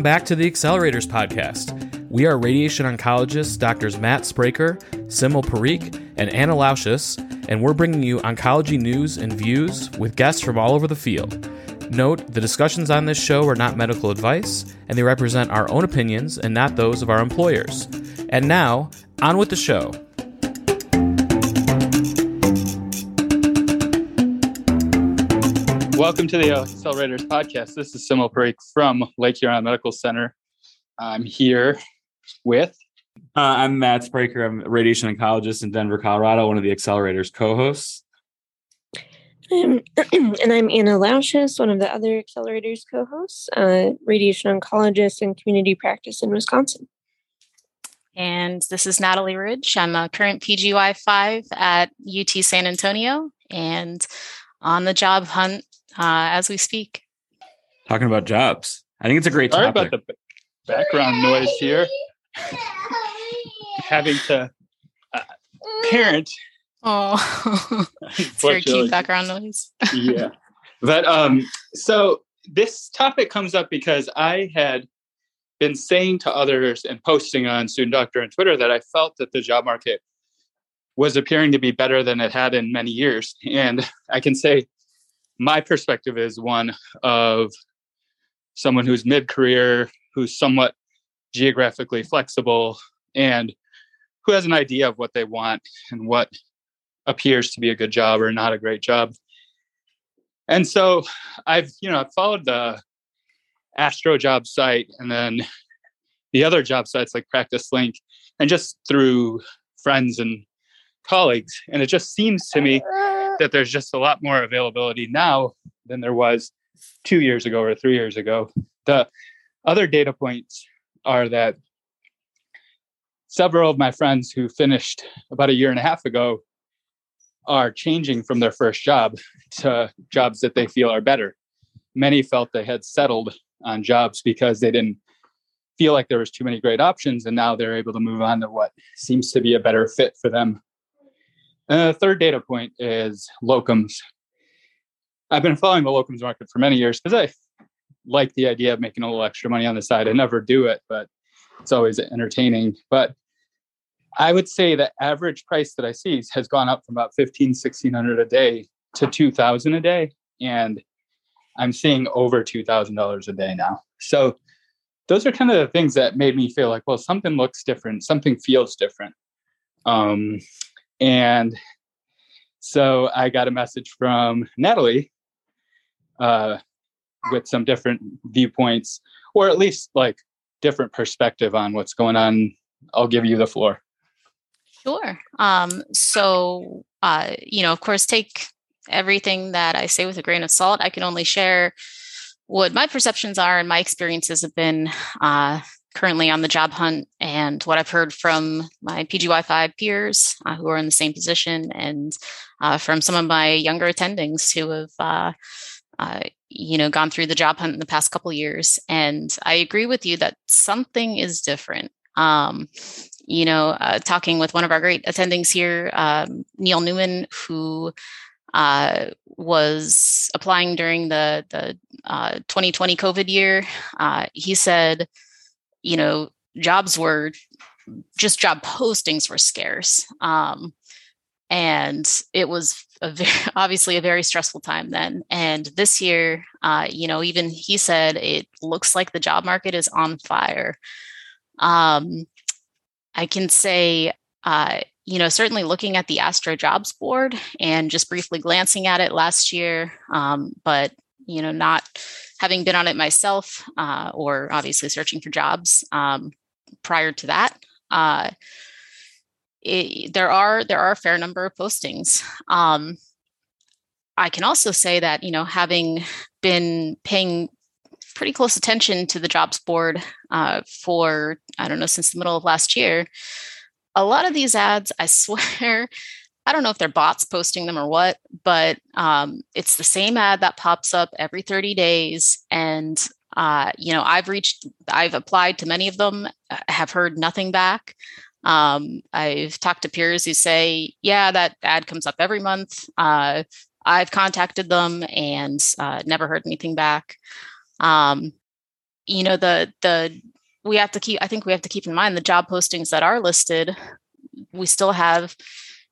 Welcome back to the Accelerators Podcast. We are radiation oncologists Doctors Matt Spraker, Simul Parikh, and Anna Laucis, and we're bringing you oncology news and views with guests from all over the field. Note, the discussions on this show are not medical advice, and they represent our own opinions and not those of our employers. And now, on with the show. Welcome to the Accelerators podcast. This is Simul Parikh from Lake Huron Medical Center. I'm here with. Uh, I'm Matt Spraker. I'm a radiation oncologist in Denver, Colorado, one of the Accelerators co hosts. Um, and I'm Anna Laucis, one of the other Accelerators co hosts, uh, radiation oncologist in community practice in Wisconsin. And this is Natalie Ridge. I'm a current PGY5 at UT San Antonio and on the job hunt uh, as we speak. Talking about jobs. I think it's a great Sorry topic. about the background noise here. Having to uh, parent. Oh, it's very cute background noise. yeah. But um, so this topic comes up because I had been saying to others and posting on Student Doctor and Twitter that I felt that the job market was appearing to be better than it had in many years. And I can say my perspective is one of someone who's mid career, who's somewhat geographically flexible, and who has an idea of what they want and what appears to be a good job or not a great job. And so I've, you know, I've followed the Astro job site and then the other job sites like Practice Link and just through friends and colleagues. And it just seems to me that there's just a lot more availability now than there was two years ago or three years ago. The other data points are that several of my friends who finished about a year and a half ago are changing from their first job to jobs that they feel are better. Many felt they had settled on jobs because they didn't feel like there was too many great options and now they're able to move on to what seems to be a better fit for them the third data point is locums. I've been following the locums market for many years because I like the idea of making a little extra money on the side. I never do it, but it's always entertaining. But I would say the average price that I see has gone up from about 15, 1600 a day to 2000 a day. And I'm seeing over $2,000 a day now. So those are kind of the things that made me feel like, well, something looks different, something feels different. Um, and so I got a message from Natalie uh, with some different viewpoints, or at least like different perspective on what's going on. I'll give you the floor. Sure. Um, so, uh, you know, of course, take everything that I say with a grain of salt. I can only share what my perceptions are and my experiences have been uh, currently on the job hunt and what I've heard from my PGY5 peers uh, who are in the same position and uh, from some of my younger attendings who have, uh, uh you know, gone through the job hunt in the past couple years. And I agree with you that something is different. Um, you know, uh, talking with one of our great attendings here, um, Neil Newman, who uh, was applying during the the uh, 2020 COVID year. Uh, he said you know, jobs were just job postings were scarce. Um, and it was a very, obviously a very stressful time then. And this year, uh, you know, even he said it looks like the job market is on fire. Um, I can say, uh, you know, certainly looking at the Astro Jobs Board and just briefly glancing at it last year, um, but you know, not having been on it myself, uh, or obviously searching for jobs um, prior to that, uh, it, there are there are a fair number of postings. Um, I can also say that you know having been paying pretty close attention to the jobs board uh, for I don't know since the middle of last year, a lot of these ads I swear I don't know if they're bots posting them or what, but um, it's the same ad that pops up every 30 days. And, uh, you know, I've reached, I've applied to many of them, uh, have heard nothing back. Um, I've talked to peers who say, yeah, that ad comes up every month. Uh, I've contacted them and uh, never heard anything back. Um, you know the the we have to keep i think we have to keep in mind the job postings that are listed we still have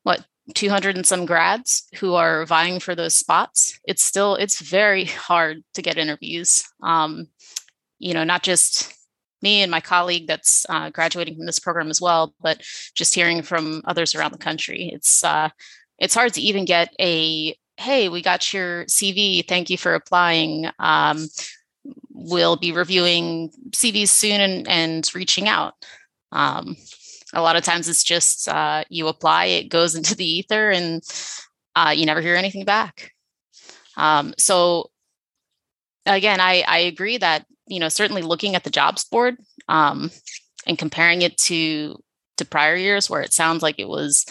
what 200 and some grads who are vying for those spots it's still it's very hard to get interviews. Um, you know not just me and my colleague that's uh, graduating from this program as well but just hearing from others around the country. It's uh, it's hard to even get a hey we got your cv thank you for applying. Um, we'll be reviewing cvs soon and, and reaching out. Um, a lot of times it's just uh, you apply, it goes into the ether, and uh, you never hear anything back. Um, so again, I, I agree that you know certainly looking at the jobs board um, and comparing it to to prior years where it sounds like it was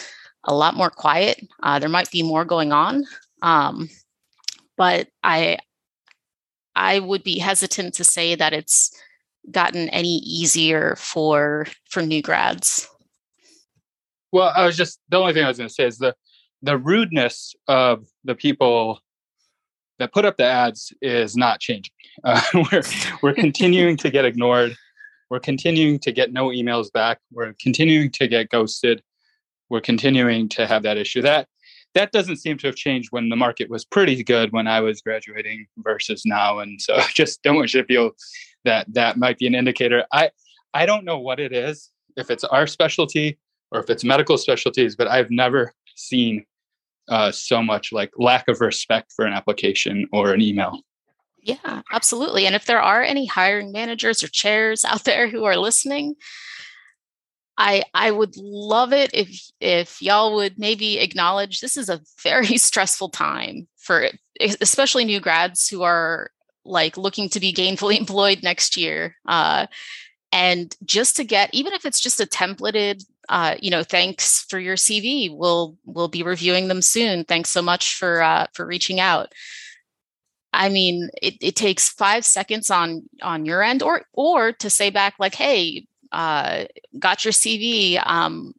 a lot more quiet, uh, there might be more going on. Um, but I I would be hesitant to say that it's gotten any easier for for new grads? Well, I was just the only thing I was going to say is the the rudeness of the people that put up the ads is not changing. Uh, we're we're continuing to get ignored. We're continuing to get no emails back. We're continuing to get ghosted. We're continuing to have that issue. That that doesn't seem to have changed when the market was pretty good when I was graduating versus now. And so just don't want you to feel that that might be an indicator. I I don't know what it is, if it's our specialty or if it's medical specialties, but I've never seen uh, so much like lack of respect for an application or an email. Yeah, absolutely. And if there are any hiring managers or chairs out there who are listening, I I would love it if if y'all would maybe acknowledge this is a very stressful time for especially new grads who are like looking to be gainfully employed next year. Uh, and just to get even if it's just a templated uh, you know thanks for your cv we'll we'll be reviewing them soon thanks so much for uh, for reaching out i mean it, it takes five seconds on on your end or or to say back like hey uh, got your cv um,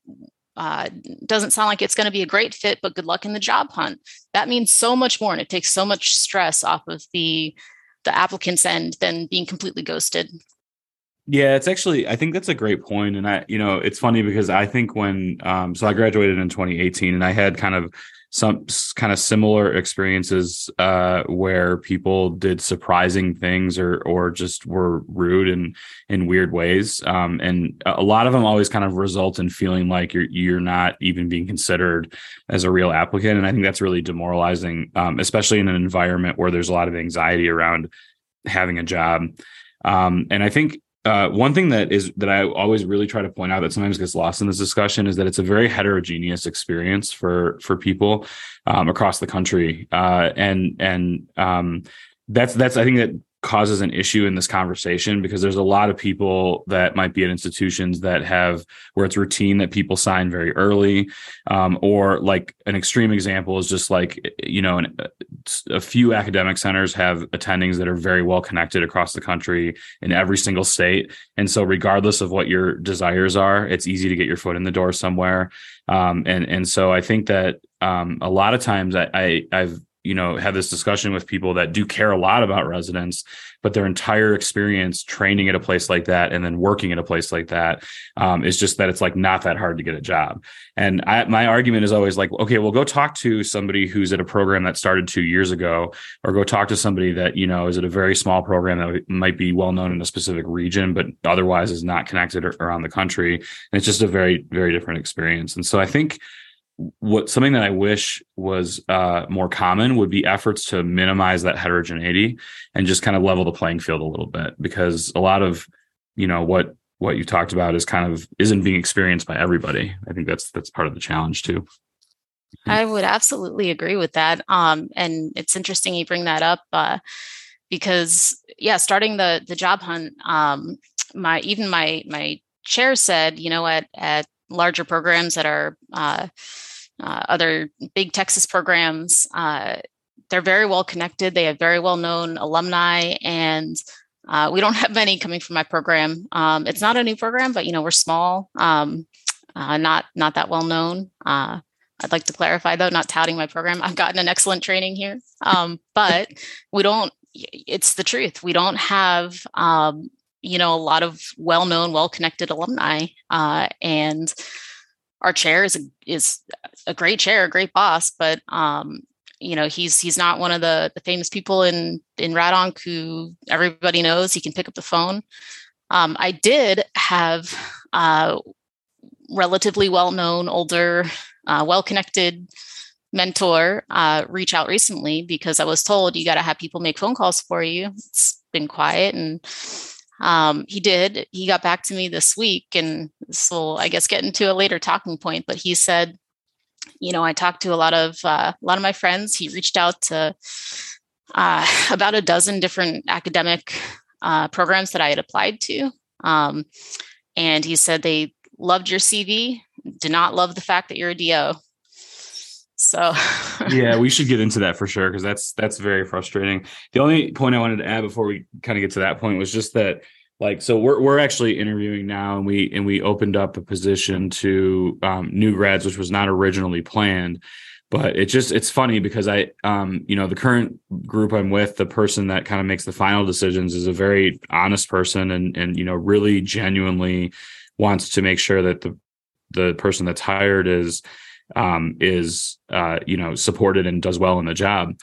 uh, doesn't sound like it's going to be a great fit but good luck in the job hunt that means so much more and it takes so much stress off of the the applicant's end than being completely ghosted. Yeah, it's actually I think that's a great point, and I you know it's funny because I think when um, so I graduated in 2018, and I had kind of some kind of similar experiences uh, where people did surprising things or or just were rude and in weird ways. Um, and a lot of them always kind of result in feeling like you're you're not even being considered as a real applicant. And I think that's really demoralizing, um, especially in an environment where there's a lot of anxiety around having a job. Um, and I think uh, one thing that is that I always really try to point out that sometimes gets lost in this discussion is that it's a very heterogeneous experience for for people um, across the country, uh, and and um, that's that's I think that causes an issue in this conversation because there's a lot of people that might be at institutions that have where it's routine that people sign very early um, or like an extreme example is just like you know an, a few academic centers have attendings that are very well connected across the country in every single state. And so regardless of what your desires are it's easy to get your foot in the door somewhere. Um, and and so i think that um, a lot of times I, I i've you know have this discussion with people that do care a lot about residents but their entire experience training at a place like that and then working at a place like that um, is just that it's like not that hard to get a job. And I, my argument is always like okay well go talk to somebody who's at a program that started two years ago or go talk to somebody that you know is at a very small program that might be well known in a specific region but otherwise is not connected around the country. And it's just a very very different experience. And so i think what something that I wish was uh, more common would be efforts to minimize that heterogeneity and just kind of level the playing field a little bit because a lot of you know what what you talked about is kind of isn't being experienced by everybody. I think that's that's part of the challenge too. I would absolutely agree with that. Um, and it's interesting you bring that up uh, because yeah, starting the the job hunt, um, my even my my chair said, you know, at at larger programs that are uh, uh, other big Texas programs. Uh, they're very well connected. They have very well known alumni, and uh, we don't have many coming from my program. Um, it's not a new program, but you know we're small, um, uh, not not that well known. I'd like to clarify though, not touting my program. I've gotten an excellent training here, um, but we don't it's the truth. We don't have, um, you know, a lot of well-known, well-connected alumni, uh, and our chair is a, is a great chair, a great boss, but um, you know, he's he's not one of the the famous people in in Radonc who everybody knows. He can pick up the phone. Um, I did have uh, relatively well-known, older, uh, well-connected mentor uh, reach out recently because I was told you got to have people make phone calls for you. It's been quiet, and um, he did. He got back to me this week, and will, I guess, get into a later talking point. But he said, you know, I talked to a lot of uh, a lot of my friends. He reached out to uh, about a dozen different academic uh, programs that I had applied to, um, and he said they loved your CV, did not love the fact that you're a DO. So yeah, we should get into that for sure because that's that's very frustrating. The only point I wanted to add before we kind of get to that point was just that like so we're we're actually interviewing now and we and we opened up a position to um, new grads which was not originally planned but it just it's funny because i um you know the current group i'm with the person that kind of makes the final decisions is a very honest person and and you know really genuinely wants to make sure that the the person that's hired is um, is uh, you know supported and does well in the job.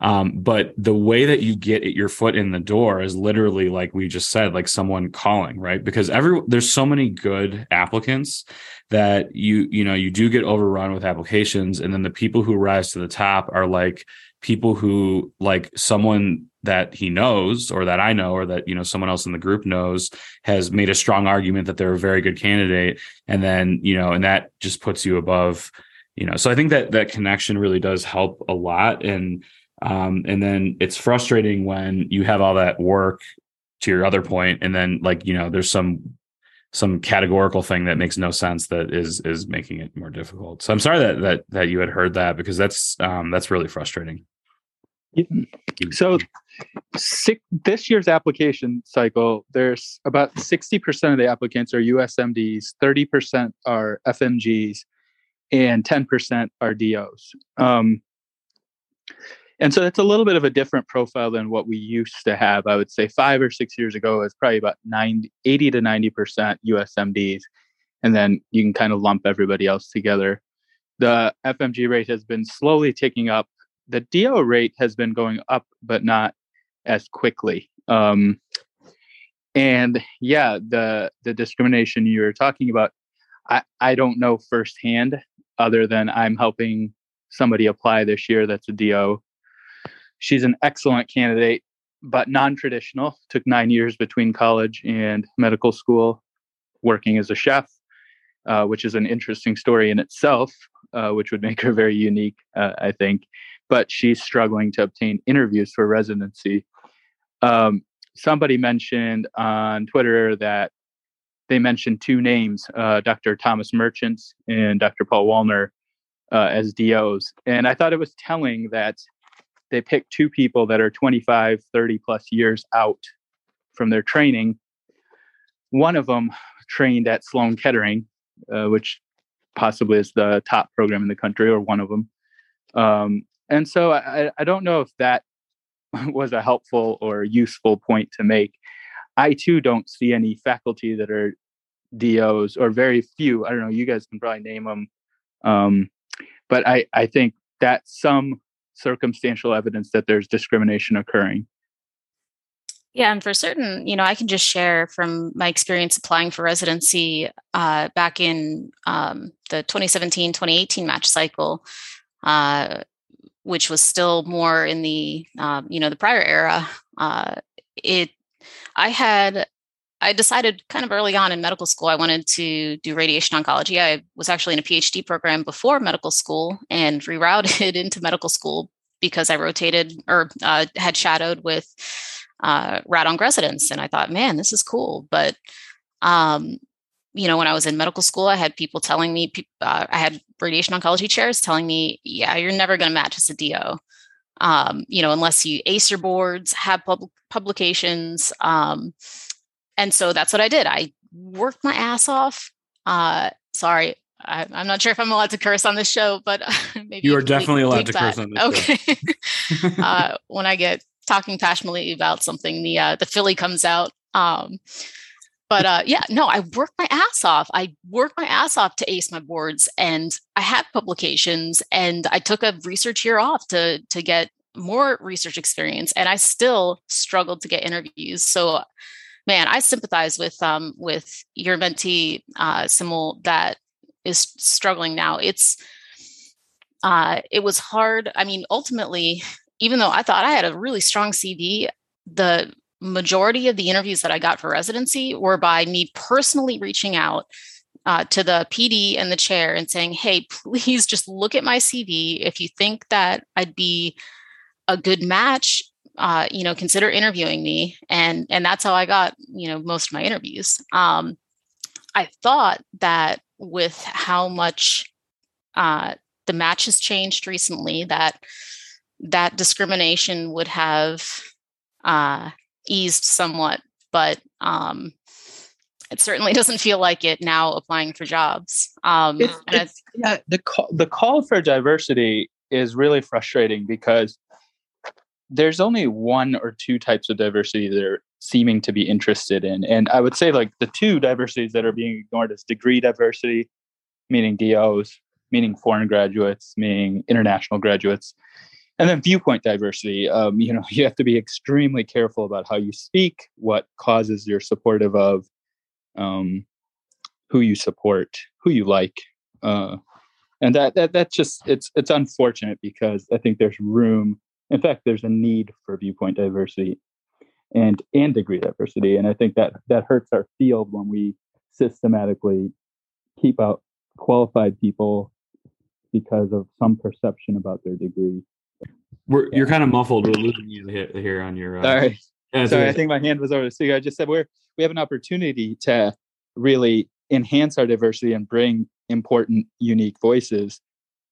Um, but the way that you get your foot in the door is literally like we just said, like someone calling, right? Because every there's so many good applicants that you you know you do get overrun with applications, and then the people who rise to the top are like people who like someone that he knows or that I know or that you know someone else in the group knows has made a strong argument that they're a very good candidate and then you know and that just puts you above you know so i think that that connection really does help a lot. And um and then it's frustrating when you have all that work to your other point and then like you know there's some some categorical thing that makes no sense that is is making it more difficult. So i'm sorry that that that you had heard that because that's um that's really frustrating. So six, this year's application cycle there's about 60% of the applicants are usmds 30% are fmgs and 10% are DOs. Um, and so it's a little bit of a different profile than what we used to have. I would say five or six years ago, it's probably about 90, 80 to 90% USMDs. And then you can kind of lump everybody else together. The FMG rate has been slowly ticking up. The DO rate has been going up, but not as quickly. Um, and yeah, the the discrimination you were talking about, I, I don't know firsthand other than I'm helping somebody apply this year that's a DO. She's an excellent candidate, but non traditional. Took nine years between college and medical school, working as a chef, uh, which is an interesting story in itself, uh, which would make her very unique, uh, I think. But she's struggling to obtain interviews for residency. Um, somebody mentioned on Twitter that they mentioned two names, uh, Dr. Thomas Merchants and Dr. Paul Wallner, uh, as DOs. And I thought it was telling that they picked two people that are 25, 30 plus years out from their training. One of them trained at Sloan Kettering, uh, which possibly is the top program in the country, or one of them. Um, and so I, I don't know if that was a helpful or useful point to make. I too don't see any faculty that are DOs or very few. I don't know. You guys can probably name them. Um, but I, I think that's some circumstantial evidence that there's discrimination occurring. Yeah, and for certain, you know, I can just share from my experience applying for residency uh, back in um, the 2017 2018 match cycle, uh, which was still more in the, um, you know, the prior era. Uh, it I had I decided kind of early on in medical school I wanted to do radiation oncology. I was actually in a PhD program before medical school and rerouted into medical school because I rotated or uh, had shadowed with uh, Radonc residents, and I thought, man, this is cool. But um, you know, when I was in medical school, I had people telling me, uh, I had radiation oncology chairs telling me, yeah, you're never going to match as a DO. Um, you know, unless you ace your boards, have pub- publications. Um, and so that's what I did. I worked my ass off. Uh, sorry, I, am not sure if I'm allowed to curse on this show, but maybe you are definitely allowed to that. curse on this. Okay. uh, when I get talking passionately about something, the uh, the Philly comes out. Um, but uh, yeah, no, I worked my ass off. I worked my ass off to ace my boards, and I had publications, and I took a research year off to to get more research experience, and I still struggled to get interviews. So, man, I sympathize with um with your mentee, uh, Simul, that is struggling now. It's uh, it was hard. I mean, ultimately, even though I thought I had a really strong CV, the majority of the interviews that I got for residency were by me personally reaching out uh, to the PD and the chair and saying, "Hey, please just look at my CV. If you think that I'd be a good match, uh, you know, consider interviewing me." And and that's how I got you know most of my interviews. Um, I thought that with how much uh, the match has changed recently, that that discrimination would have uh, eased somewhat, but um, it certainly doesn't feel like it now applying for jobs. Um, it's, it's, yeah, the call, the call for diversity is really frustrating because there's only one or two types of diversity that are seeming to be interested in, and I would say like the two diversities that are being ignored is degree diversity, meaning DOs, meaning foreign graduates, meaning international graduates, and then viewpoint diversity. Um, you know you have to be extremely careful about how you speak what causes you're supportive of um, who you support who you like uh, and that, that that's just it's it's unfortunate because i think there's room in fact there's a need for viewpoint diversity and and degree diversity and i think that that hurts our field when we systematically keep out qualified people because of some perception about their degree we're, yeah. You're kind of muffled. We're losing you here on your. Uh, Sorry. Yeah, Sorry, I think my hand was over the speaker. I just said we're we have an opportunity to really enhance our diversity and bring important, unique voices,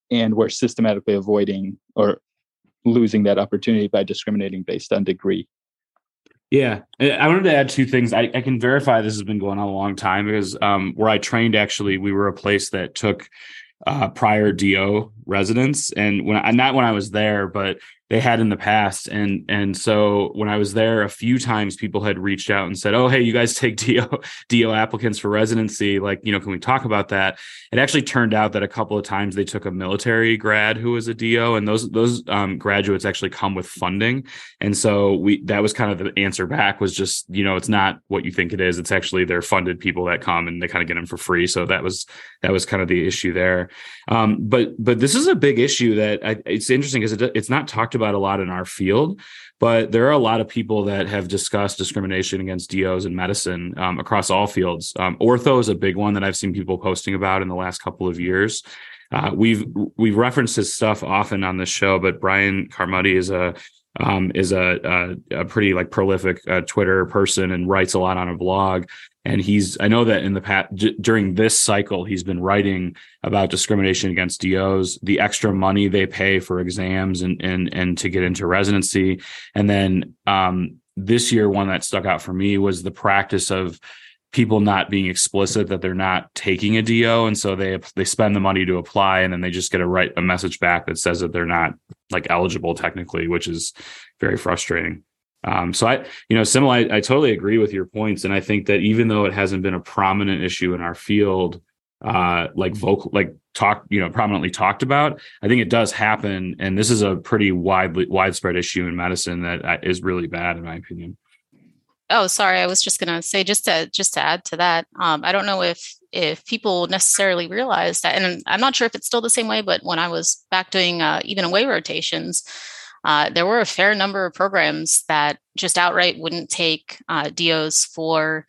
and we're systematically avoiding or losing that opportunity by discriminating based on degree. Yeah, I wanted to add two things. I, I can verify this has been going on a long time because um, where I trained, actually, we were a place that took uh, prior DO residents, and when I, not when I was there, but they had in the past. And and so when i was there a few times people had reached out and said oh hey you guys take do do applicants for residency. Like you know can we talk about that? It actually turned out that a couple of times they took a military grad who was a do and those those um, graduates actually come with funding. And so we that was kind of the answer back was just you know it's not what you think it is. It's actually they're funded people that come and they kind of get them for free. So that was that was kind of the issue there. Um, but but this is a big issue that I, it's interesting because it, it's not talked about a lot in our field, but there are a lot of people that have discussed discrimination against DOs in medicine um, across all fields. Um, ortho is a big one that I've seen people posting about in the last couple of years. Uh, we've we've referenced his stuff often on this show, but Brian Carmody is a um, is a, a, a, pretty like prolific uh, Twitter person and writes a lot on a blog and he's i know that in the past d- during this cycle he's been writing about discrimination against dos the extra money they pay for exams and and and to get into residency. And then um, this year one that stuck out for me was the practice of people not being explicit that they're not taking a do and so they they spend the money to apply and then they just get a write a message back that says that they're not like eligible technically which is very frustrating um, so I, you know, Simul, I, I totally agree with your points, and I think that even though it hasn't been a prominent issue in our field, uh, like vocal, like talk, you know, prominently talked about, I think it does happen, and this is a pretty widely widespread issue in medicine that uh, really bad, in my opinion. Oh, sorry, I was just gonna say just to just to add to that, um, I don't know if if people necessarily realize that, and I'm not sure if it's still the same way, but when I was back doing uh, even away rotations uh, there were a fair number of programs that just outright wouldn't take uh, DOs for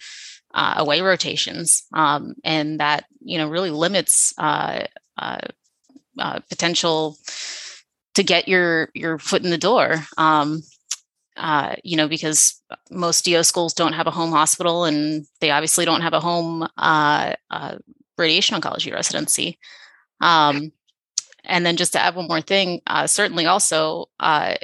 uh, away rotations, um, and that you know really limits uh, uh, uh, potential to get your your foot in the door. Um, you know, because most DO schools don't have a home hospital, and they obviously don't have a home radiation oncology residency. Um, and then just to add one more thing, uh, certainly also, uh,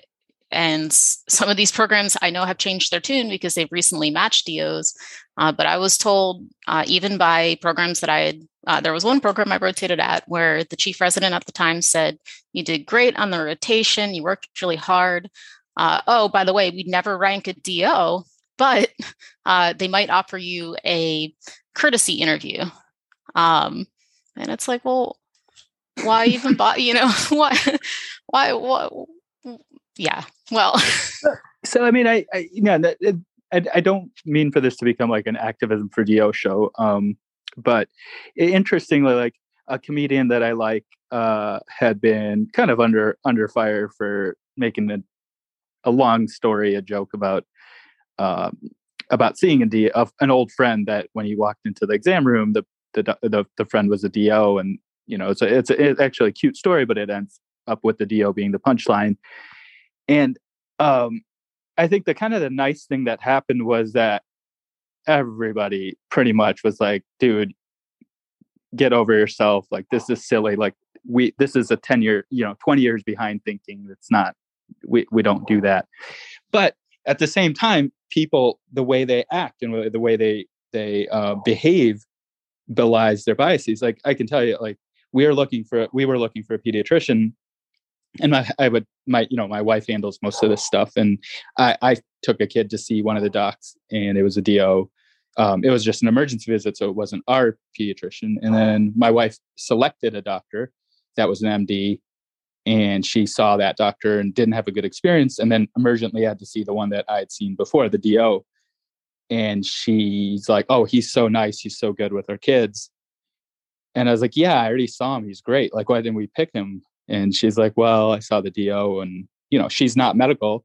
and some of these programs I know have changed their tune because they've recently matched DOs. Uh, but I was told, uh, even by programs that I had, uh, there was one program I rotated at where the chief resident at the time said, You did great on the rotation, you worked really hard. uh, oh, by the way, we'd never rank a DO, but they might offer you a courtesy interview. Um, and it's like, well, why even bought, you know, why, why, what? Yeah. Well, so, I mean, I, I you know, I, I don't mean for this to become like an activism for DO show. Um, but interestingly, like a comedian that I like uh, had been kind of under under fire for making a, a long story, a joke about um, about seeing a D, of an old friend that when he walked into the exam room, the the the, the friend was a DO, and you know it's a, it's, a, it's actually a cute story, but it ends up with the DO being the punchline. And um, I think the kind of the nice thing that happened was that everybody pretty much was like, dude, get over yourself. Like this is silly. Like we this is a 10 year, you know, 20 years behind thinking. It's not we we don't do that. But at the same time, people the way they act and the way they they uh, behave belies their biases. Like I can tell you, like we are looking for we were looking for a pediatrician and my I would my you know my wife handles most of this stuff and I, I took a kid to see one of the docs and it was a DO um, it was just an emergency visit, so it wasn't our pediatrician. And then my wife selected a doctor that was an MD, and she saw that doctor and didn't have a good experience, and then emergently had to see the one that I had seen before, the DO. And she's like, "Oh, he's so nice. He's so good with our kids." And I was like, "Yeah, I already saw him. He's great. Like, why didn't we pick him?" And she's like, "Well, I saw the DO, and you know, she's not medical.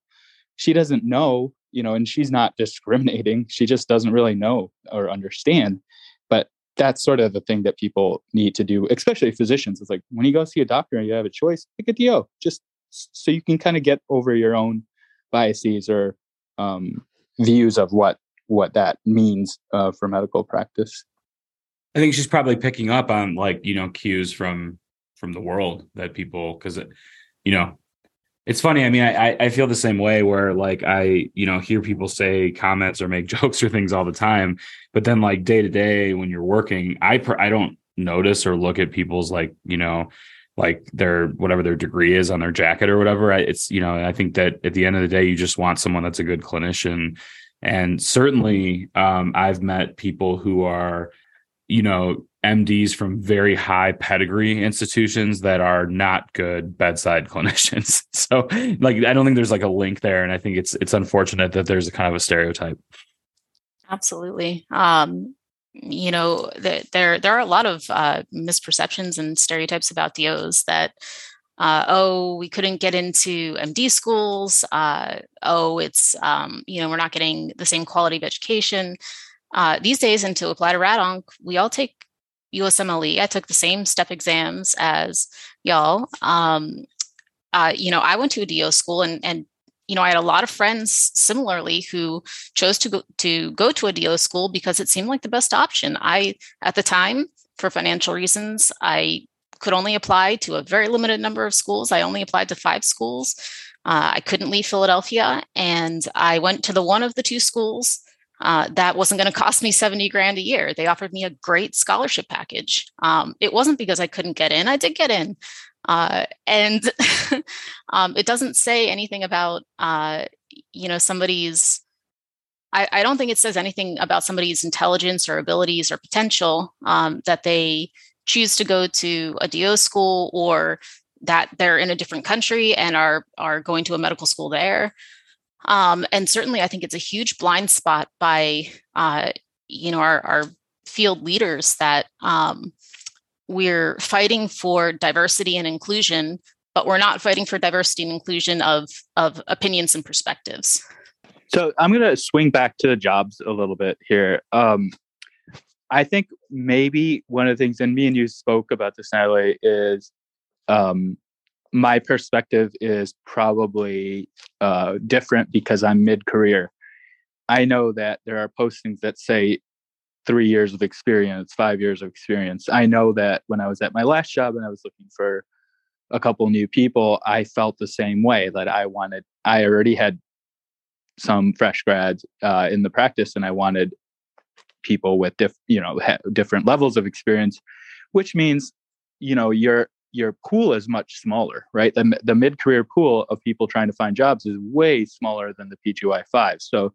She doesn't know you know, and she's not discriminating. She just doesn't really know or understand. But that's sort of the thing that people need to do, especially physicians. It's like when you go see a doctor and you have a choice, pick a DO, just so you can kind of get over your own biases or um, views of what what that means uh, for medical practice. I think she's probably picking up on like you know cues from from the world that people because you know it's funny. I mean, I I feel the same way where like I you know hear people say comments or make jokes or things all the time, but then like day to day when you're working, I per, I don't notice or look at people's like you know like their whatever their degree is on their jacket or whatever. I, it's you know I think that at the end of the day, you just want someone that's a good clinician, and certainly um, I've met people who are you know MDs from very high pedigree institutions that are not good bedside clinicians. So like I don't think there's like a link there and I think it's it's unfortunate that there's a kind of a stereotype. Absolutely. Um you know the, there there are a lot of uh, misperceptions and stereotypes about DOs that uh, oh we couldn't get into MD schools uh, oh it's um, you know we're not getting the same quality of education uh, these days and to apply to RADONC we all take USMLE. I took the same step exams as y'all. Um, uh, you know, I went to a DO school and and you know, I had a lot of friends similarly who chose to go to go to a DO school because it seemed like the best option. I at the time, for financial reasons, I could only apply to a very limited number of schools. I only applied to five schools. Uh, I couldn't leave Philadelphia, and I went to the one of the two schools uh, that wasn't going to cost me 70 grand a year. They offered me a great scholarship package. Um, it wasn't because I couldn't get in, I did get in. Uh, and um, it doesn't say anything about, uh, you know, somebody's, I, I, don't think it says anything about somebody's intelligence or abilities or potential um, that they choose to go to a DO school or that they're in a different country and are are going to a medical school there. Um, and certainly, I think it's a huge blind spot by uh, you know our, our, field leaders that um, we're fighting for diversity and inclusion, but we're not fighting for diversity and inclusion of of opinions and perspectives. So I'm going to swing back to the jobs a little bit here. Um, I think maybe one of the things, and me and you spoke about this, Natalie, is um, my perspective is probably uh, different because I'm mid career. I know that there are postings that say three years of experience, five years of experience. I know that when I was at my last job and I was looking for a couple new people, I felt the same way that I wanted, I already had some fresh grads uh, in the practice and I wanted people with diff, you know, different levels of experience, which means, you know, you're your pool is much smaller, right? The, the mid career pool of people trying to find jobs is way smaller than the PGY 5. So,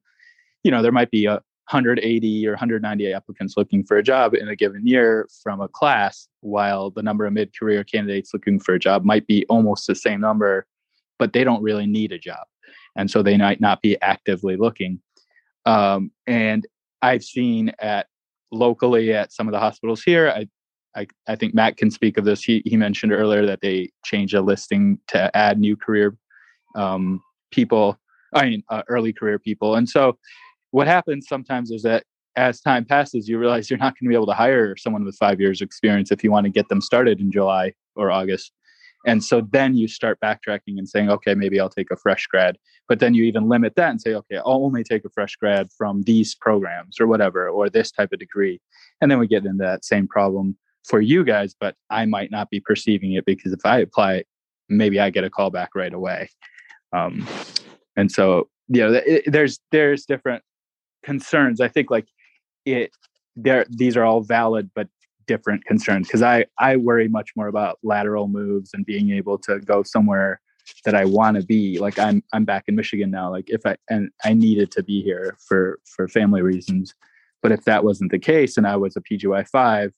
you know, there might be a 180 or 190 applicants looking for a job in a given year from a class, while the number of mid career candidates looking for a job might be almost the same number, but they don't really need a job. And so they might not be actively looking. Um, and I've seen at locally at some of the hospitals here, I I, I think Matt can speak of this. He, he mentioned earlier that they changed a listing to add new career um, people, I mean, uh, early career people. And so what happens sometimes is that as time passes, you realize you're not going to be able to hire someone with five years experience if you want to get them started in July or August. And so then you start backtracking and saying, okay, maybe I'll take a fresh grad. But then you even limit that and say, okay, I'll only take a fresh grad from these programs or whatever, or this type of degree. And then we get into that same problem for you guys, but I might not be perceiving it because if I apply, maybe I get a call back right away. Um, and so, you know, it, there's there's different concerns. I think like it there these are all valid but different concerns because I I worry much more about lateral moves and being able to go somewhere that I want to be. Like I'm I'm back in Michigan now. Like if I and I needed to be here for for family reasons. But if that wasn't the case and I was a PGY five,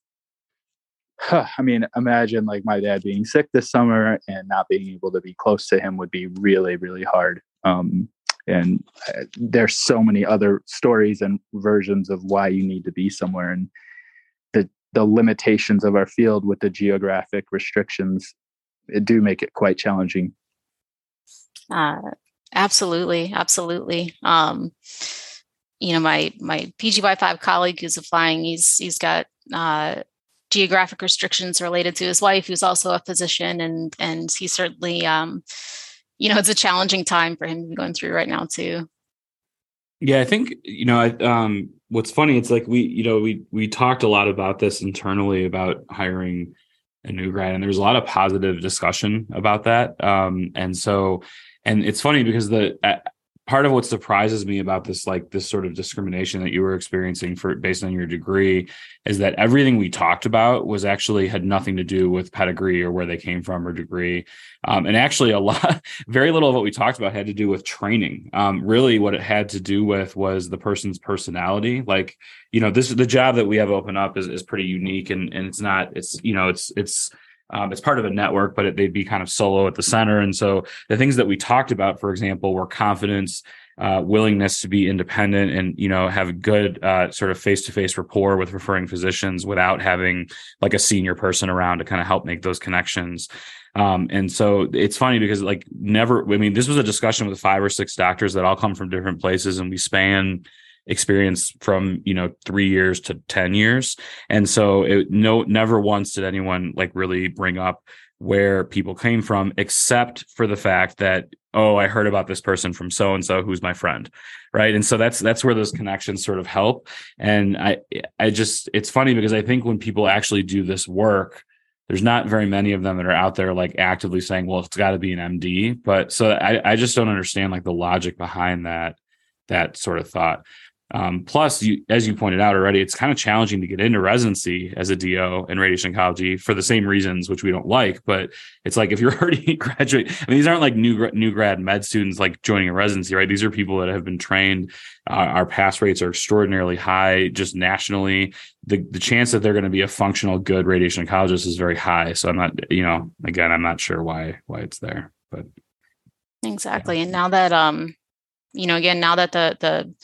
huh, I mean, imagine like my dad being sick this summer and not being able to be close to him would be really, really hard. Um, and uh, there's so many other stories and versions of why you need to be somewhere, and the the limitations of our field with the geographic restrictions it do make it quite challenging. Uh, absolutely, absolutely. Um, you know, my my PGY five colleague who's applying, he's he's got uh, geographic restrictions related to his wife, who's also a physician, and and he certainly, um, you know, it's a challenging time for him to be going through right now too. Yeah, I think you know. I, um, what's funny, it's like we, you know, we we talked a lot about this internally about hiring a new grad, and there's a lot of positive discussion about that. Um, and so, and it's funny because the part of what surprises me about this like this sort of discrimination that you were experiencing for based on your degree is that everything we talked about was actually had nothing to do with pedigree or where they came from or degree. Um, and actually a lot very little of what we talked about had to do with training. Um, really what it had to do with was the person's personality. Like you know this is the job that we have open up is, is pretty unique and and it's not it's you know it's it's um, it's part of a network, but it, they'd be kind of solo at the center. And so the things that we talked about, for example, were confidence, uh, willingness to be independent, and you know have good uh, sort of face to face rapport with referring physicians without having like a senior person around to kind of help make those connections. Um, and so it's funny because like never, I mean, this was a discussion with five or six doctors that all come from different places, and we span experience from you know three years to 10 years. And so it no never once did anyone like really bring up where people came from except for the fact that oh i heard about this person from so and so who's my friend right? And so that's that's where those connections sort of help. And i i just it's funny because i think when people actually do this work there's not very many of them that are out there like actively saying well it's got to be an md but so i i just don't understand like the logic behind that that sort of thought um, plus, you, as you pointed out already, it's kind of challenging to get into residency as a DO in radiation oncology for the same reasons, which we don't like. But it's like if you're already graduate, I mean, these aren't like new new grad med students like joining a residency, right? These are people that have been trained. Uh, our pass rates are extraordinarily high, just nationally. The the chance that they're going to be a functional, good radiation oncologist is very high. So I'm not, you know, again, I'm not sure why why it's there, but exactly. Yeah. And now that um, you know, again, now that the the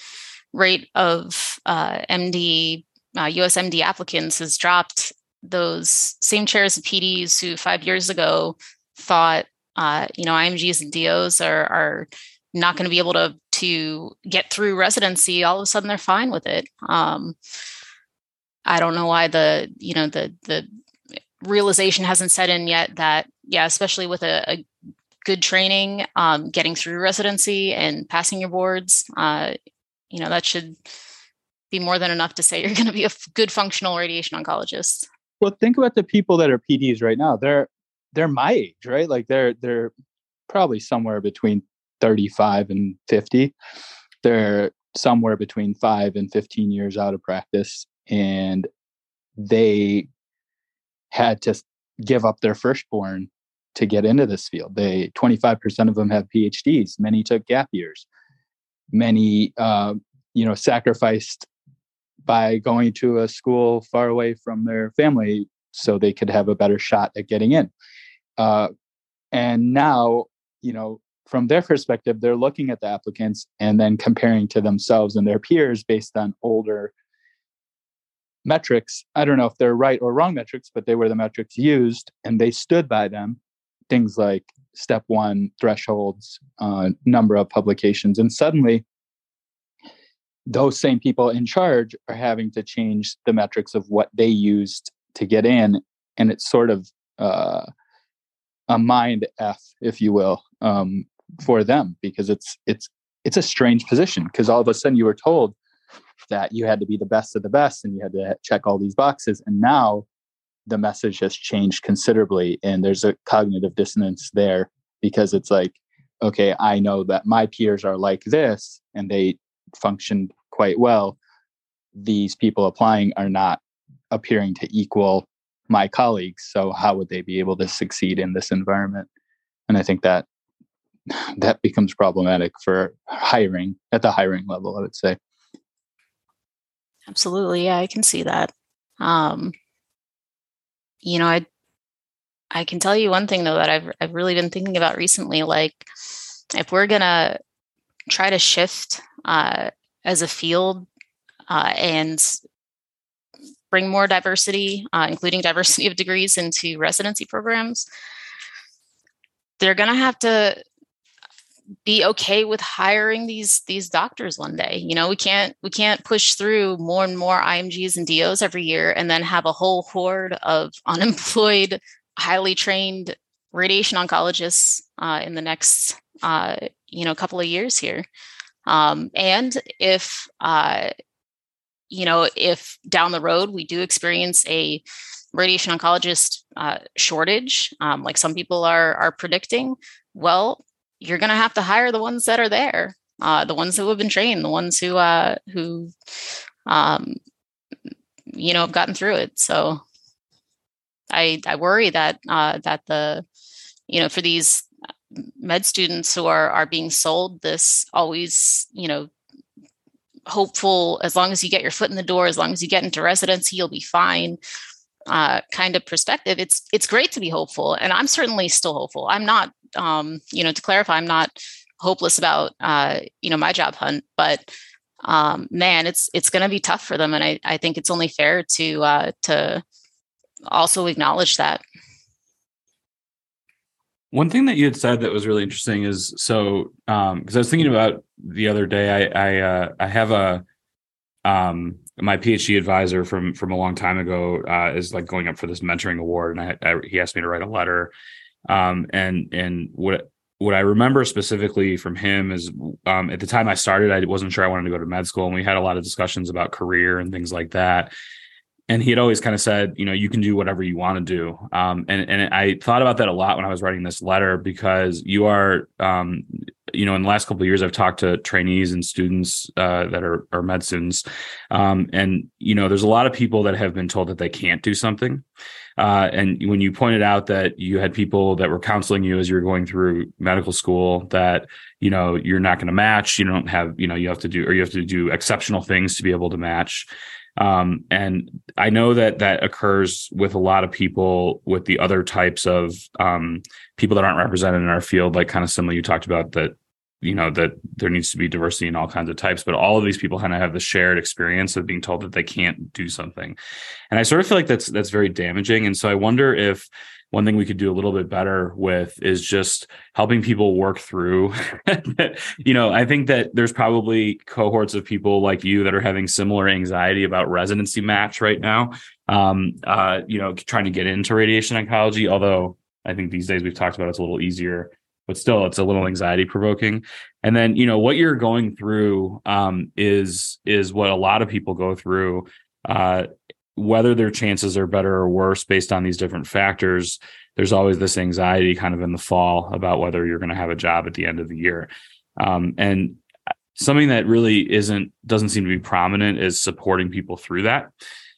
rate of uh, MD, uh, USMD applicants has dropped. Those same chairs of PDs who five years ago thought, uh, you know, IMGs and DOs are, are not going to be able to to get through residency. All of a sudden, they're fine with it. Um, I don't know why the you know the the realization hasn't set in yet that yeah, especially with a, a good training, um, getting through residency and passing your boards, uh, you know that should be more than enough to say you're going to be a good functional radiation oncologist well think about the people that are pds right now they're they're my age right like they're they're probably somewhere between 35 and 50 they're somewhere between 5 and 15 years out of practice and they had to give up their firstborn to get into this field. They 25% of them have PhDs. Many took gap years. Many, uh, you know, sacrificed by going to a school far away from their family so they could have a better shot at getting in. Uh, and now, you know, from their perspective, they're looking at the applicants and then comparing to themselves and their peers based on older metrics. I don't know if they're right or wrong metrics, but they were the metrics used and they stood by them. Things like step one thresholds, uh, number of publications. And suddenly, those same people in charge are having to change the metrics of what they used to get in. And it's sort of uh, a mind F, if you will, um, for them because it's it's it's a strange position because all of a sudden you were told that you had to be the best of the best and you had to check all these boxes and now the message has changed considerably and there's a cognitive dissonance there because it's like okay i know that my peers are like this and they function quite well. These people applying are not appearing to equal my colleagues so how would they be able to succeed in this environment? And i think that that becomes problematic for hiring at the hiring level i would say. Absolutely yeah i can see that. Um you know i i can tell you one thing though that i've i've really been thinking about recently like if we're gonna try to shift uh as a field uh and bring more diversity uh, including diversity of degrees into residency programs they're to have to be okay with hiring these these doctors one day you know we can't we can't push through more and more imgs and dos every year and then have a whole horde of unemployed highly trained radiation oncologists uh, in the next uh, you know couple of years here. Um, and if uh, you know if down the road we do experience a radiation oncologist uh, shortage um, like some people are are predicting well you're going to have to hire the ones that are there, uh, the ones who have been trained, the ones who uh, who um, you know have gotten through it. So I I worry that uh, that the you know for these med students who are are being sold this always you know hopeful as long as you get your foot in the door as long as you get into residency you'll be fine uh, kind of perspective it's it's great to be hopeful and i'm certainly still hopeful i'm not um, you know, to clarify, I'm not hopeless about uh, you know my job hunt, but um, man, it's it's going to be tough for them, and I I think it's only fair to uh, to also acknowledge that. One thing that you had said that was really interesting is so because um, I was thinking about the other day, I I, uh, I have a um, my PhD advisor from from a long time ago uh, is like going up for this mentoring award, and I, I, he asked me to write a letter, um, and and what what I remember specifically from him is um, at the time I started, I wasn't sure I wanted to go to med school, and we had a lot of discussions about career and things like that. And he had always kind of said, you know, you can do whatever you want to do. Um, and and I thought about that a lot when I was writing this letter because you are, um, you know, in the last couple of years, I've talked to trainees and students uh, that are, are med students, um, and you know, there's a lot of people that have been told that they can't do something. Uh, and when you pointed out that you had people that were counseling you as you were going through medical school, that you know you're not going to match, you don't have, you know, you have to do or you have to do exceptional things to be able to match. Um, and I know that that occurs with a lot of people with the other types of um, people that aren't represented in our field, like kind of similar you talked about that you know that there needs to be diversity in all kinds of types but all of these people kind of have the shared experience of being told that they can't do something. And i sort of feel like that's that's very damaging and so i wonder if one thing we could do a little bit better with is just helping people work through you know i think that there's probably cohorts of people like you that are having similar anxiety about residency match right now um uh you know trying to get into radiation oncology although i think these days we've talked about it's a little easier but still it's a little anxiety provoking. And then you know what you're going through um, is is what a lot of people go through uh, whether their chances are better or worse based on these different factors there's always this anxiety kind of in the fall about whether you're going to have a job at the end of the year. Um, and something that really isn't doesn't seem to be prominent is supporting people through that.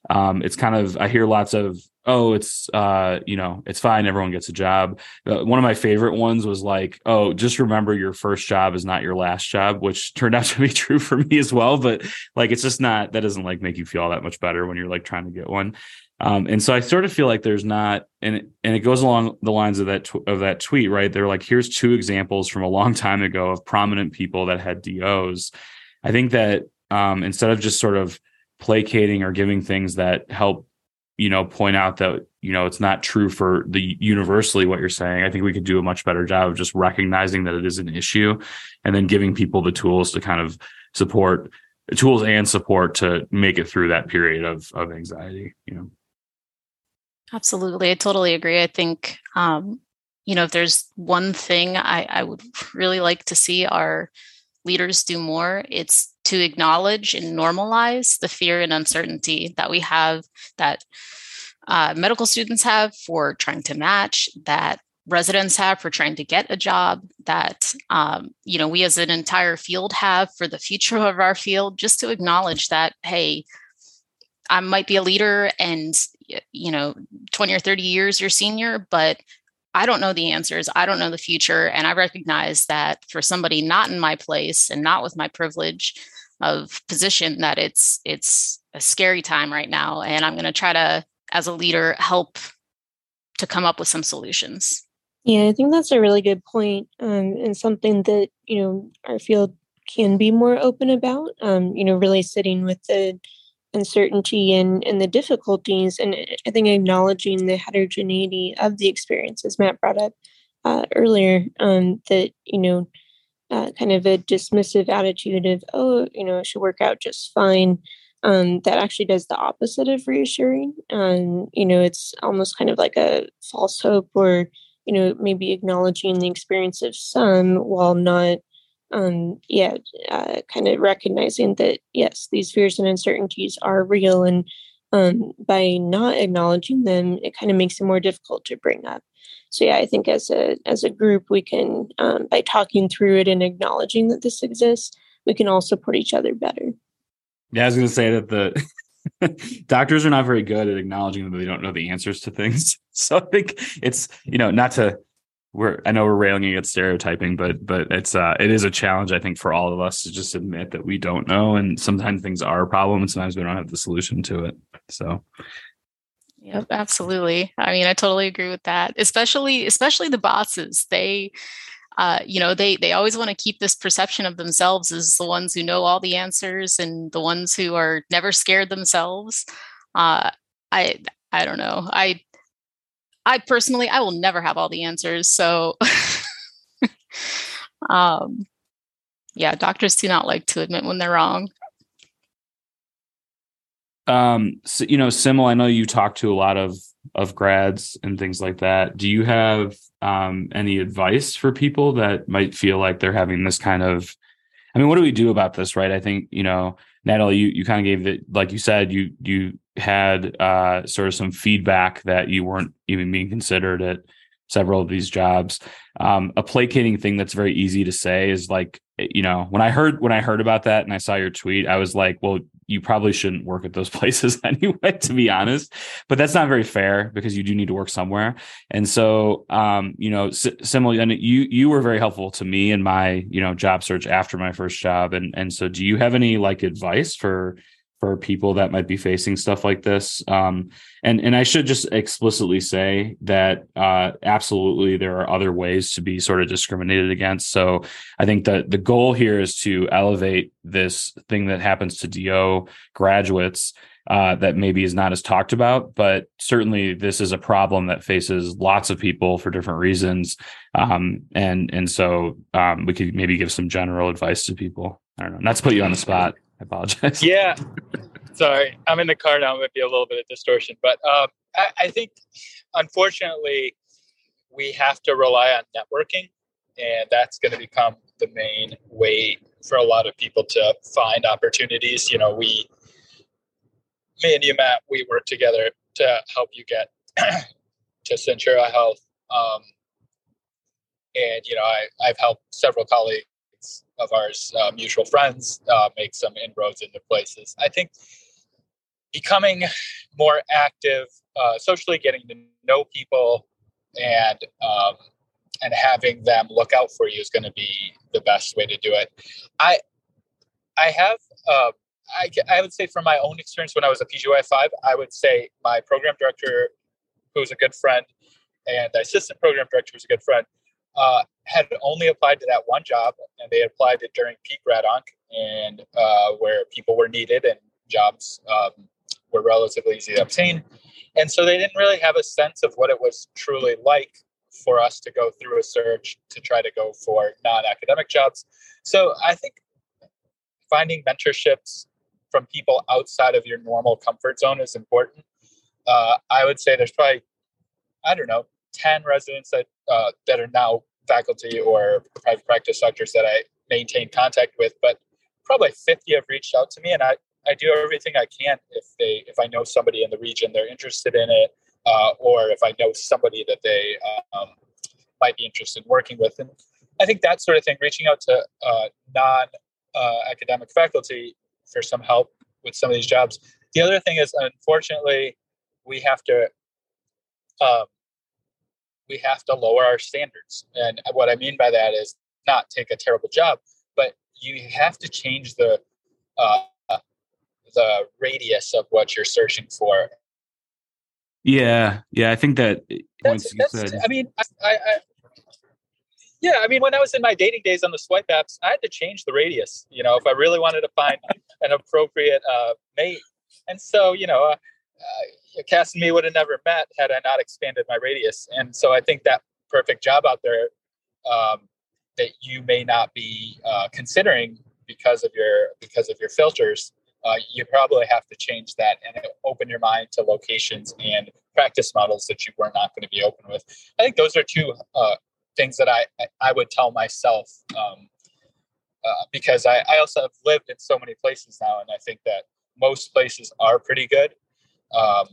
Um, it's kind of i hear lots of oh, it's uh, you know, it's fine. Everyone gets a job. Uh, one of my favorite ones was like, oh, just remember your first job is not your last job, which turned out to be true for me as well. But like, it's just not that doesn't like make you feel that much better when you're like trying to get one. Um, and so I sort of feel like there's not, and it, and it goes along the lines of that tw- of that tweet, right? They're like, here's two examples from a long time ago of prominent people that had DOs. I think that um, instead of just sort of placating or giving things that help you know point out that you know it's not true for the universally what you're saying. I think we could do a much better job of just recognizing that it is an issue and then giving people the tools to kind of support tools and support to make it through that period of of anxiety you know. Absolutely. I totally agree. I think um you know if there's one thing i i would really like to see our leaders do more it's to acknowledge and normalize the fear and uncertainty that we have that uh, medical students have for trying to match that residents have for trying to get a job that um, you know we as an entire field have for the future of our field just to acknowledge that hey i might be a leader and you know 20 or 30 years your senior but I don't know the answers. I don't know the future. And I recognize that for somebody not in my place and not with my privilege of position, that it's it's a scary time right now. And I'm gonna try to, as a leader, help to come up with some solutions. Yeah, I think that's a really good point, um, and something that you know our field can be more open about. Um, you know, really sitting with the uncertainty and, and the difficulties and i think acknowledging the heterogeneity of the experiences matt brought up uh, earlier um, that you know uh, kind of a dismissive attitude of oh you know it should work out just fine. Um, that actually does the opposite of reassuring um, you know it's almost kind of like a false hope or you know maybe acknowledging the experience of some while not um, yeah, uh, kind of recognizing that yes, these fears and uncertainties are real, and um, by not acknowledging them, it kind of makes it more difficult to bring up. So yeah, I think as a as a group, we can um, by talking through it and acknowledging that this exists, we can all support each other better. Yeah, I was going to say that the doctors are not very good at acknowledging that they don't know the answers to things. So I think it's you know not to we're I know we're railing against stereotyping, but but it's uh it is a challenge I think for all of us to just admit that we don't know, and sometimes things are a problem, and sometimes we don't have the solution to it. So. Yep, absolutely. I mean, I totally agree with that. Especially, especially the bosses. They, uh, you know, they they always want to keep this perception of themselves as the ones who know all the answers and the ones who are never scared themselves. Uh, I I don't know. I I personally, I will never have all the answers. So, um, yeah, doctors do not like to admit when they're wrong. Um, so, you know, Simul, I know you talk to a lot of of grads and things like that. Do you have um, any advice for people that might feel like they're having this kind of? I mean, what do we do about this, right? I think you know, Natalie, you you kind of gave it, like you said, you you had uh, sort of some feedback that you weren't even being considered at several of these jobs. Um, a placating thing that's very easy to say is like, you know, when I heard when I heard about that and I saw your tweet, I was like, well, you probably shouldn't work at those places anyway, to be honest. But that's not very fair because you do need to work somewhere. And so, um, you know, similarly, and you you were very helpful to me in my you know job search after my first job. And and so, do you have any like advice for for people that might be facing stuff like this. Um, and and I should just explicitly say that uh, absolutely there are other ways to be sort of discriminated against. So I think that the goal here is to elevate this thing that happens to DO graduates. Uh, that maybe is not as talked about, but certainly this is a problem that faces lots of people for different reasons, um, and and so um, we could maybe give some general advice to people. I don't know, not to put you on the spot. I apologize. Yeah. Sorry. I'm in the car now. It might be a little bit of distortion, but um, I, I think unfortunately we have to rely on networking, and that's going to become the main way for a lot of people to find opportunities. You know, we, me and you, Matt, we work together to help you get to Centura Health. Um, and, you know, I, I've helped several colleagues of ours, uh, mutual friends, uh, make some inroads into places. I think becoming more active uh, socially, getting to know people, and um, and having them look out for you is going to be the best way to do it. I I have uh, I I would say from my own experience when I was a PGY five, I would say my program director, who's a good friend, and the assistant program director was a good friend, uh, had only applied to that one job, and they applied it during peak RadOnc, and uh, where people were needed and jobs um, were relatively easy to obtain. And so they didn't really have a sense of what it was truly like for us to go through a search to try to go for non-academic jobs. So I think finding mentorships from people outside of your normal comfort zone is important. Uh, I would say there's probably, I don't know, 10 residents that uh, that are now faculty or private practice doctors that I maintain contact with, but probably 50 have reached out to me and I, I do everything I can if they if I know somebody in the region they're interested in it, uh, or if I know somebody that they um, might be interested in working with. And I think that sort of thing, reaching out to uh, non uh, academic faculty for some help with some of these jobs. The other thing is, unfortunately, we have to um, we have to lower our standards. And what I mean by that is not take a terrible job, but you have to change the uh, the radius of what you're searching for. Yeah, yeah, I think that that's, that's I mean, I, I, I, yeah, I mean, when I was in my dating days on the swipe apps, I had to change the radius. You know, if I really wanted to find an appropriate uh, mate, and so you know, uh, uh, Cass and me would have never met had I not expanded my radius. And so I think that perfect job out there um, that you may not be uh, considering because of your because of your filters uh, you probably have to change that and open your mind to locations and practice models that you were not going to be open with. I think those are two uh, things that I I would tell myself um, uh, because I, I also have lived in so many places now, and I think that most places are pretty good. Um,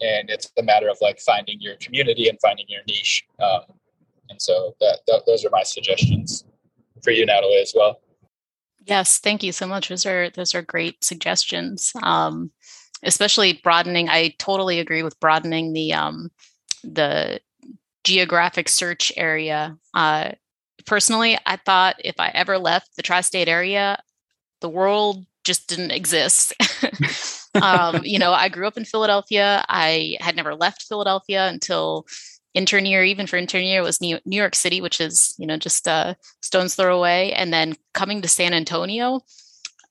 and it's a matter of like finding your community and finding your niche. Um, and so that, that those are my suggestions for you, Natalie, as well. Yes, thank you so much. Those are those are great suggestions. Um, especially broadening. I totally agree with broadening the um, the geographic search area. Uh, personally, I thought if I ever left the tri-state area, the world just didn't exist. um, you know, I grew up in Philadelphia. I had never left Philadelphia until intern year, even for intern year, was New, York City, which is, you know, just a stone's throw away. And then coming to San Antonio,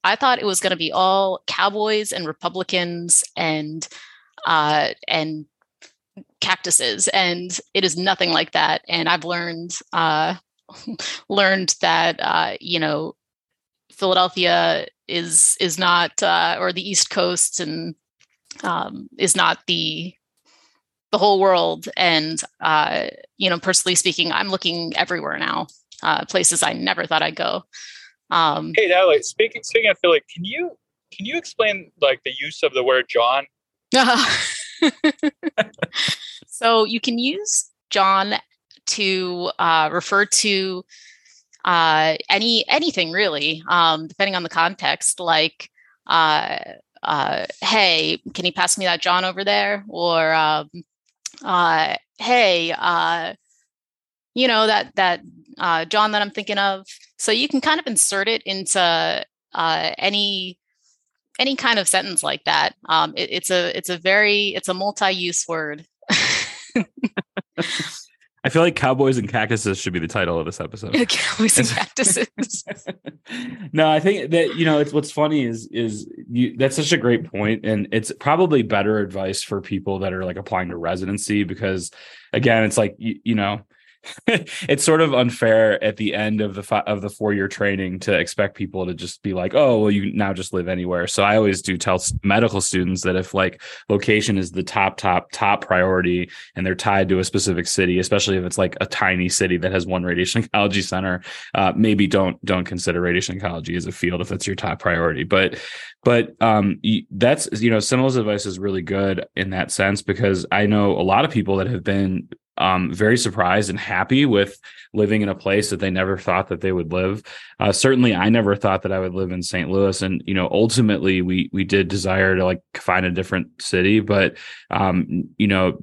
I thought it was going to be all cowboys and Republicans and uh, and cactuses, and it is nothing like that. And I've learned uh, learned that uh, you know Philadelphia is is not uh, or the East Coast and um, is not the the whole world. And, uh, you know, personally speaking, I'm looking everywhere now, uh, places I never thought I'd go. Um, hey, Natalie, speaking, speaking of Philly, can you, can you explain like the use of the word John? so you can use John to uh, refer to uh, any anything really, um, depending on the context. Like, uh, uh, hey, can you pass me that John over there? Or um, uh, hey, uh, you know that that uh, John that I'm thinking of. So you can kind of insert it into uh, any any kind of sentence like that. Um, it, it's a it's a very it's a multi-use word. I feel like cowboys and cactuses should be the title of this episode. cowboys and cactuses. no, I think that you know it's what's funny is is you that's such a great point, and it's probably better advice for people that are like applying to residency because again, it's like you, you know it's sort of unfair at the end of the fi- of the four year training to expect people to just be like, oh, well, you now just live anywhere. So I always do tell medical students that if like location is the top top top priority and they're tied to a specific city, especially if it's like a tiny city that has one radiation oncology center, uh, maybe don't don't consider radiation oncology as a field if that's your top priority. But but um, that's you know Simul's advice is really good in that sense because I know a lot of people that have been um, very surprised and happy with living in a place that they never thought that they would live. Uh, certainly, I never thought that I would live in St. Louis, and you know, ultimately, we we did desire to like find a different city, but um, you know,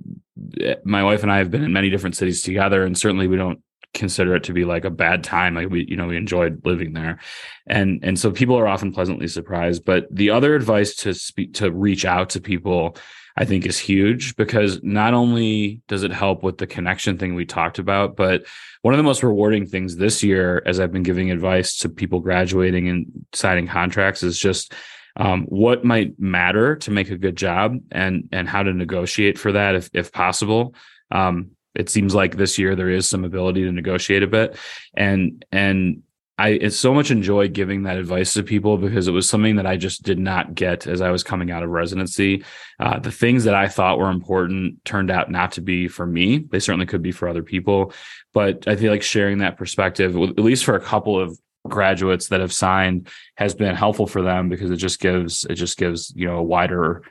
my wife and I have been in many different cities together, and certainly we don't consider it to be like a bad time. Like we you know we enjoyed living there. And and so people are often pleasantly surprised. But the other advice to speak to reach out to people I think is huge because not only does it help with the connection thing we talked about, but one of the most rewarding things this year, as I've been giving advice to people graduating and signing contracts, is just um, what might matter to make a good job and and how to negotiate for that if if possible. Um, it seems like this year there is some ability to negotiate a bit, and and I so much enjoy giving that advice to people because it was something that I just did not get as I was coming out of residency. Uh, the things that I thought were important turned out not to be for me. They certainly could be for other people, but I feel like sharing that perspective, at least for a couple of graduates that have signed, has been helpful for them because it just gives it just gives you know a wider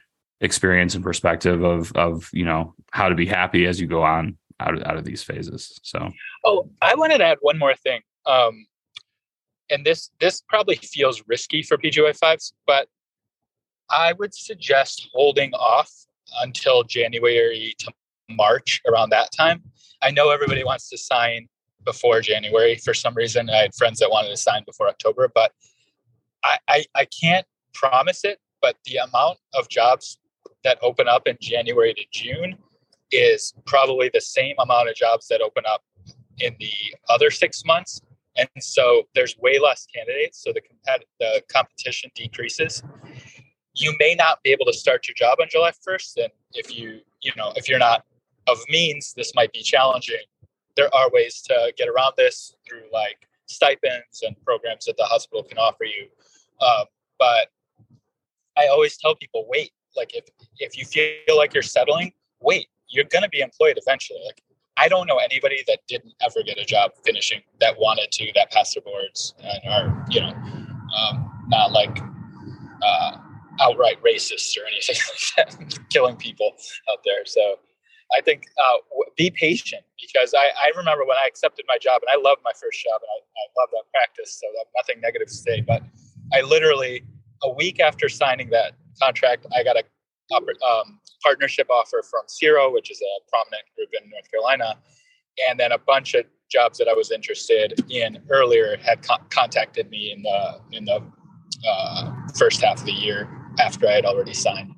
experience and perspective of of you know how to be happy as you go on out of, out of these phases. So, oh, I wanted to add one more thing. Um, and this this probably feels risky for PGY fives, but I would suggest holding off until January to March around that time. I know everybody wants to sign before January for some reason. I had friends that wanted to sign before October, but I, I, I can't promise it. But the amount of jobs that open up in January to June is probably the same amount of jobs that open up in the other six months and so there's way less candidates so the compet- the competition decreases. You may not be able to start your job on july 1st and if you you know if you're not of means this might be challenging. There are ways to get around this through like stipends and programs that the hospital can offer you. Um, but i always tell people wait. Like if if you feel like you're settling wait. You're going to be employed eventually. Like I don't know anybody that didn't ever get a job finishing that wanted to that passed their boards and are you know um, not like uh, outright racists or anything like that, killing people out there. So I think uh, be patient because I, I remember when I accepted my job and I loved my first job and I, I love that practice. So nothing negative to say, but I literally a week after signing that contract, I got a um, partnership offer from CIRO, which is a prominent group in North Carolina, and then a bunch of jobs that I was interested in earlier had co- contacted me in the in the uh, first half of the year after I had already signed.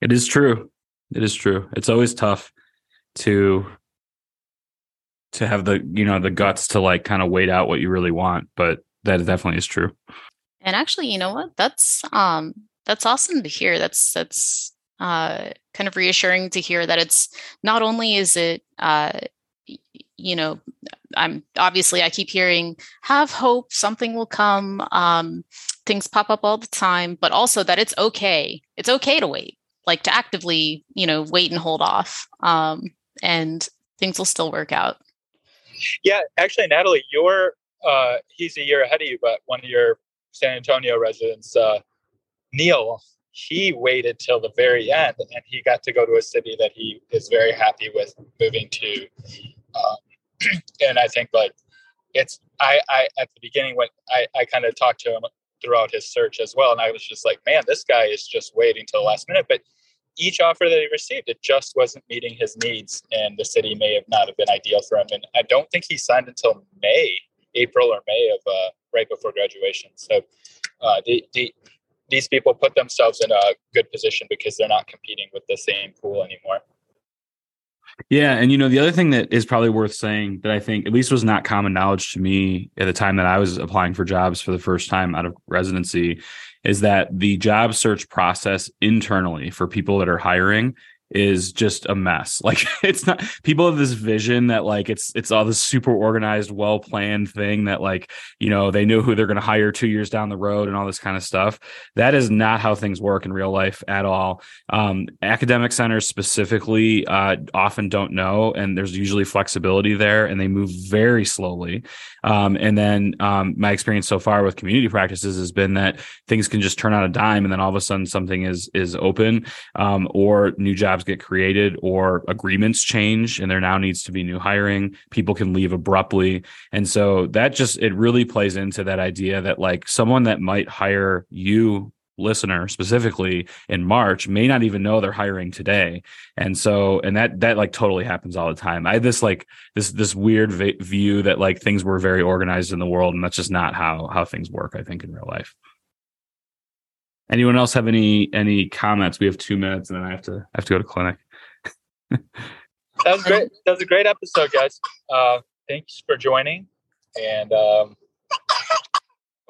It is true. It is true. It's always tough to to have the you know the guts to like kind of wait out what you really want, but that definitely is true. And actually, you know what? That's um that's awesome to hear. That's that's uh, kind of reassuring to hear that it's not only is it uh, you know i'm obviously i keep hearing have hope something will come um, things pop up all the time but also that it's okay it's okay to wait like to actively you know wait and hold off um, and things will still work out yeah actually natalie you're uh, he's a year ahead of you but one of your san antonio residents uh, neil he waited till the very end and he got to go to a city that he is very happy with moving to um, and i think like it's I, I at the beginning when i i kind of talked to him throughout his search as well and i was just like man this guy is just waiting till the last minute but each offer that he received it just wasn't meeting his needs and the city may have not have been ideal for him and i don't think he signed until may april or may of uh, right before graduation so uh, the, the these people put themselves in a good position because they're not competing with the same pool anymore. Yeah, and you know the other thing that is probably worth saying that I think at least was not common knowledge to me at the time that I was applying for jobs for the first time out of residency is that the job search process internally for people that are hiring is just a mess. Like it's not people have this vision that like it's it's all this super organized, well planned thing that like, you know, they know who they're going to hire 2 years down the road and all this kind of stuff. That is not how things work in real life at all. Um, academic centers specifically uh, often don't know and there's usually flexibility there and they move very slowly. Um, and then um, my experience so far with community practices has been that things can just turn on a dime and then all of a sudden something is is open um, or new jobs jobs get created or agreements change and there now needs to be new hiring people can leave abruptly and so that just it really plays into that idea that like someone that might hire you listener specifically in March may not even know they're hiring today. And so, and that, that like totally happens all the time. I had this like this, this weird v- view that like things were very organized in the world and that's just not how, how things work, I think in real life. Anyone else have any, any comments? We have two minutes and then I have to, I have to go to clinic. that was great. That was a great episode, guys. Uh, thanks for joining and, um,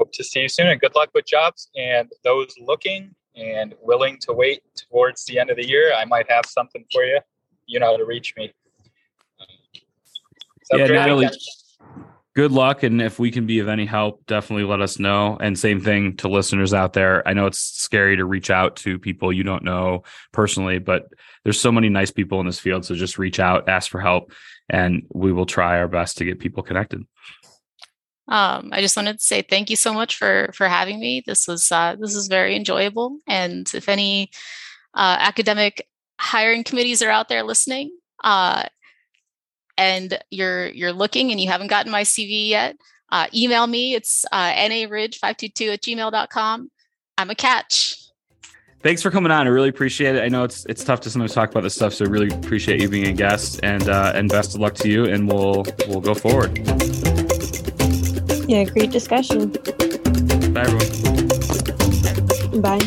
hope to see you soon and good luck with jobs and those looking and willing to wait towards the end of the year i might have something for you you know how to reach me so yeah natalie good luck and if we can be of any help definitely let us know and same thing to listeners out there i know it's scary to reach out to people you don't know personally but there's so many nice people in this field so just reach out ask for help and we will try our best to get people connected um, I just wanted to say thank you so much for for having me. This was uh, this is very enjoyable. And if any uh, academic hiring committees are out there listening, uh, and you're you're looking and you haven't gotten my CV yet, uh, email me. It's uh, naridge522 at gmail.com. I'm a catch. Thanks for coming on. I really appreciate it. I know it's it's tough to sometimes talk about this stuff, so I really appreciate you being a guest. And uh, and best of luck to you. And we'll we'll go forward. Yeah, great discussion. Bye, everyone. Bye.